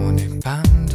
舞女般。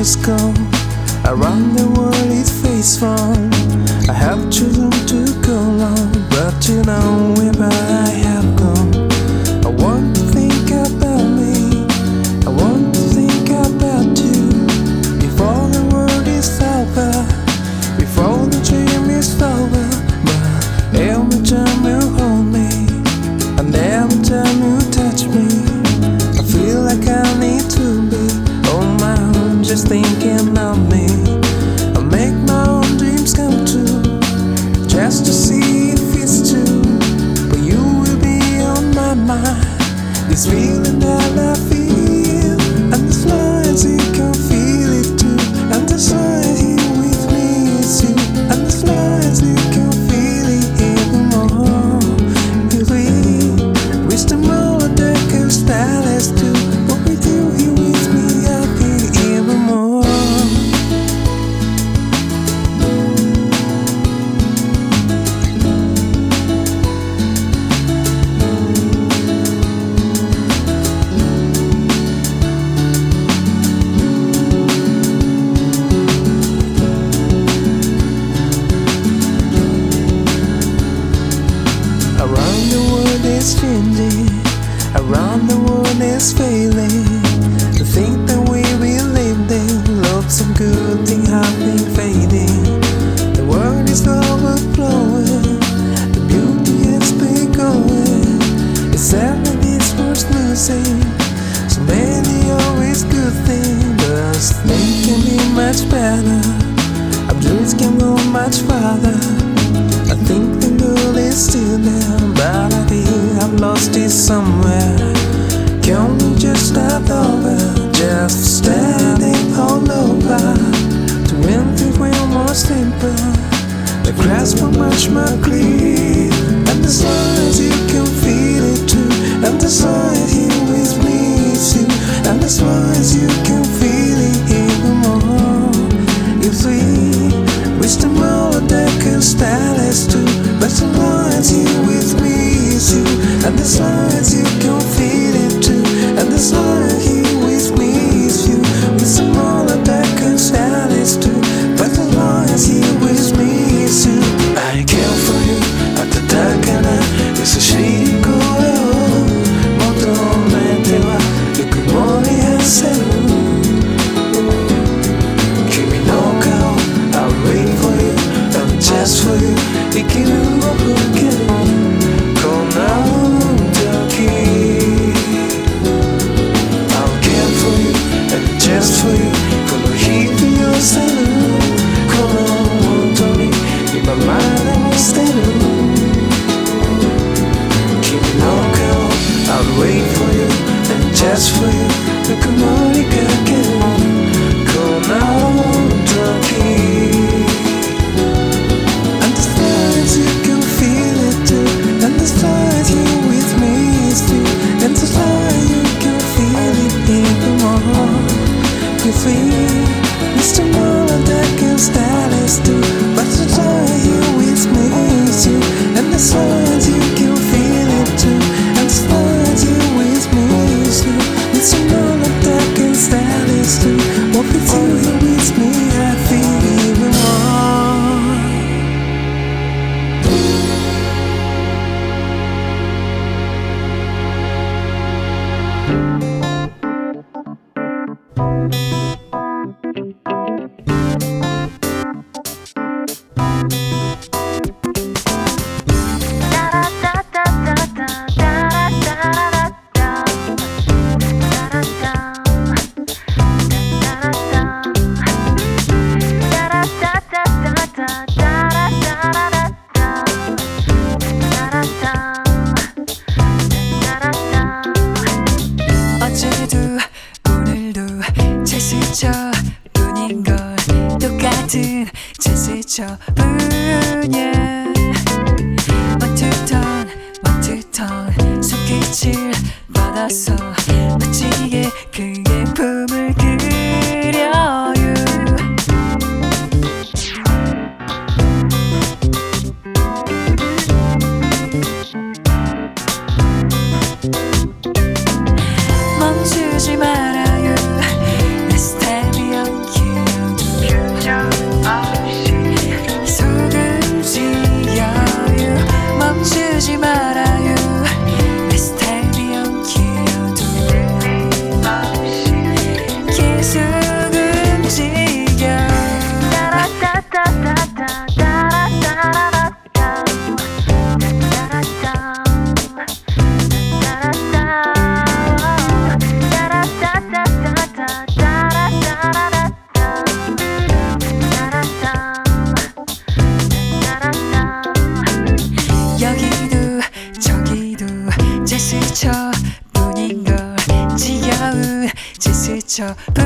just go around the It's feeling that as well as you can feel it even more. If we wish them all a can style us too, but as long as you with me, it's you and the sun. Yeah.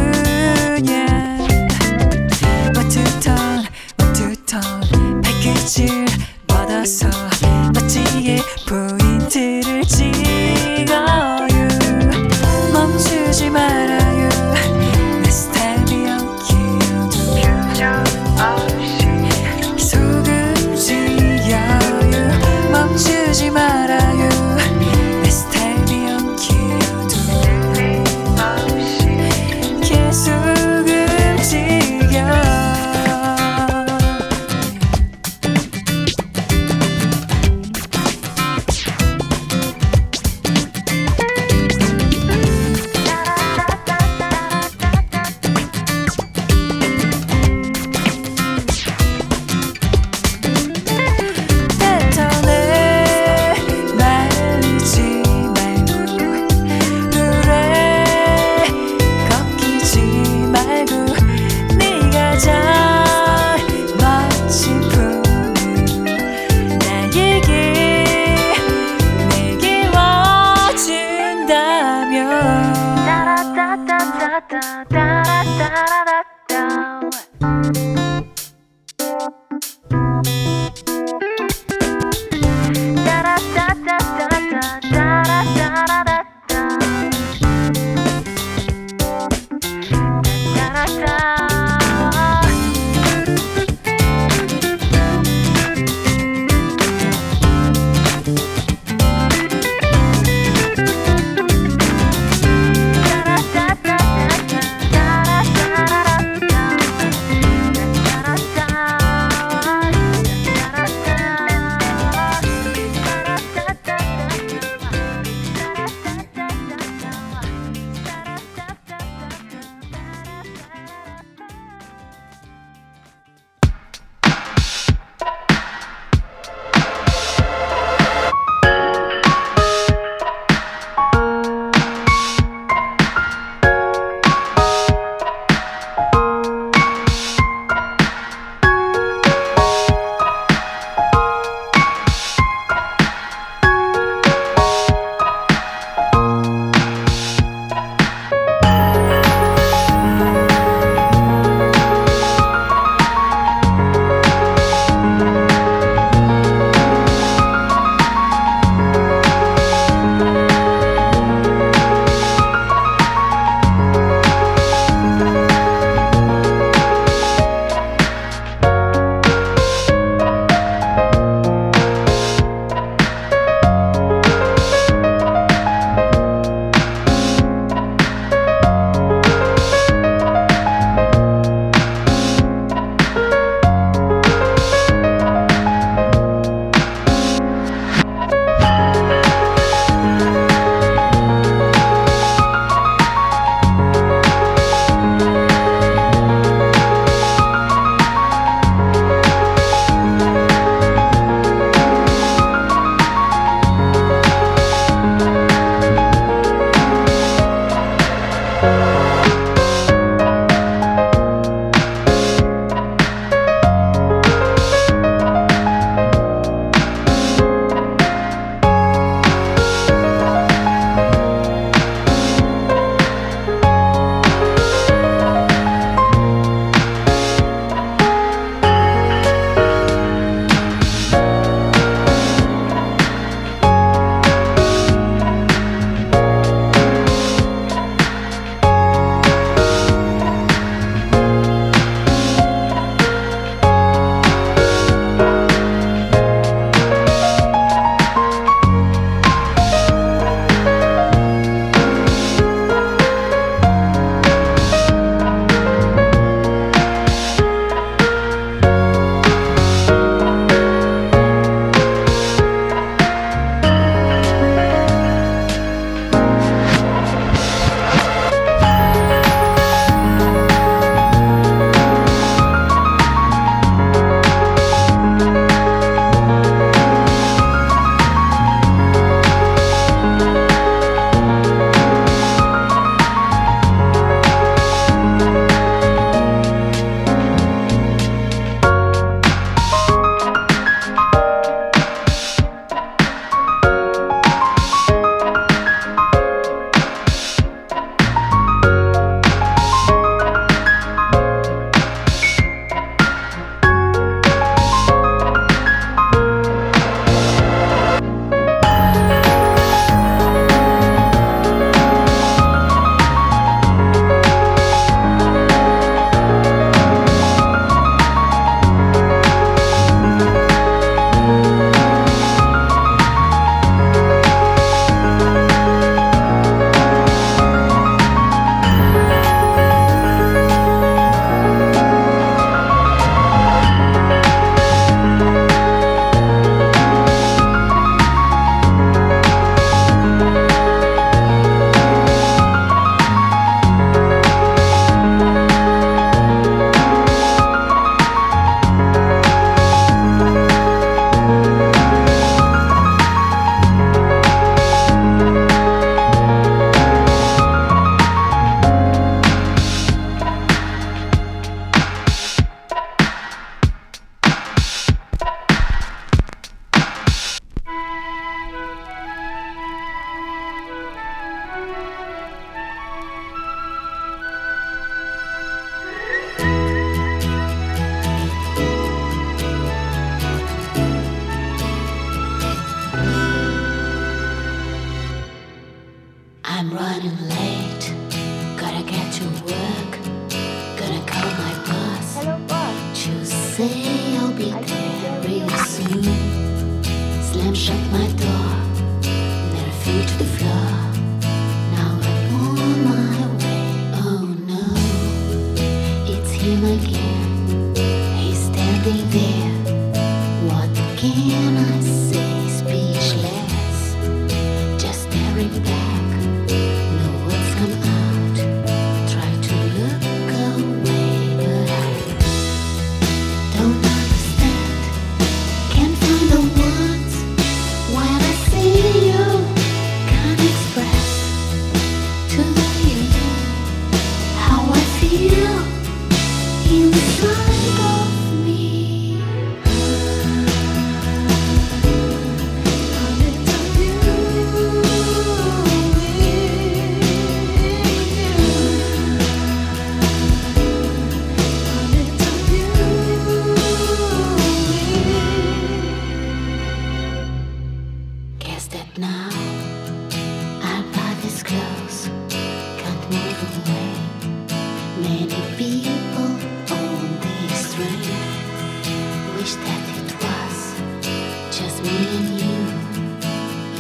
just me and you.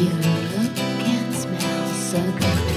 You look and smell so good.